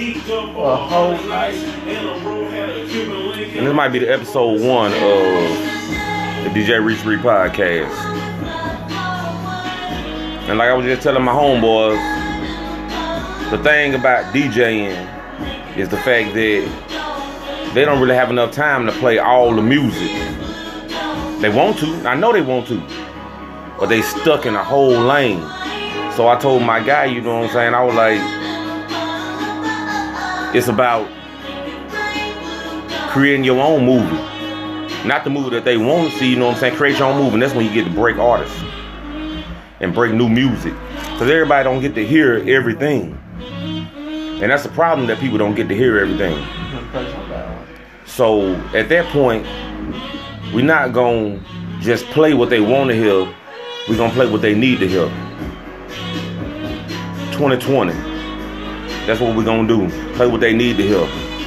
a whole. And this might be the episode one of the DJ Reach Read podcast. And like I was just telling my homeboys, the thing about DJing is the fact that they don't really have enough time to play all the music. They want to. I know they want to. But they stuck in a whole lane. So I told my guy, you know what I'm saying? I was like, it's about creating your own movie. Not the movie that they want to see, you know what I'm saying? Create your own movie. And that's when you get to break artists and break new music. Because everybody don't get to hear everything. And that's the problem that people don't get to hear everything. So at that point, we're not going to just play what they want to hear. We're going to play what they need to hear. 2020. That's what we're to do. Play what they need to hear.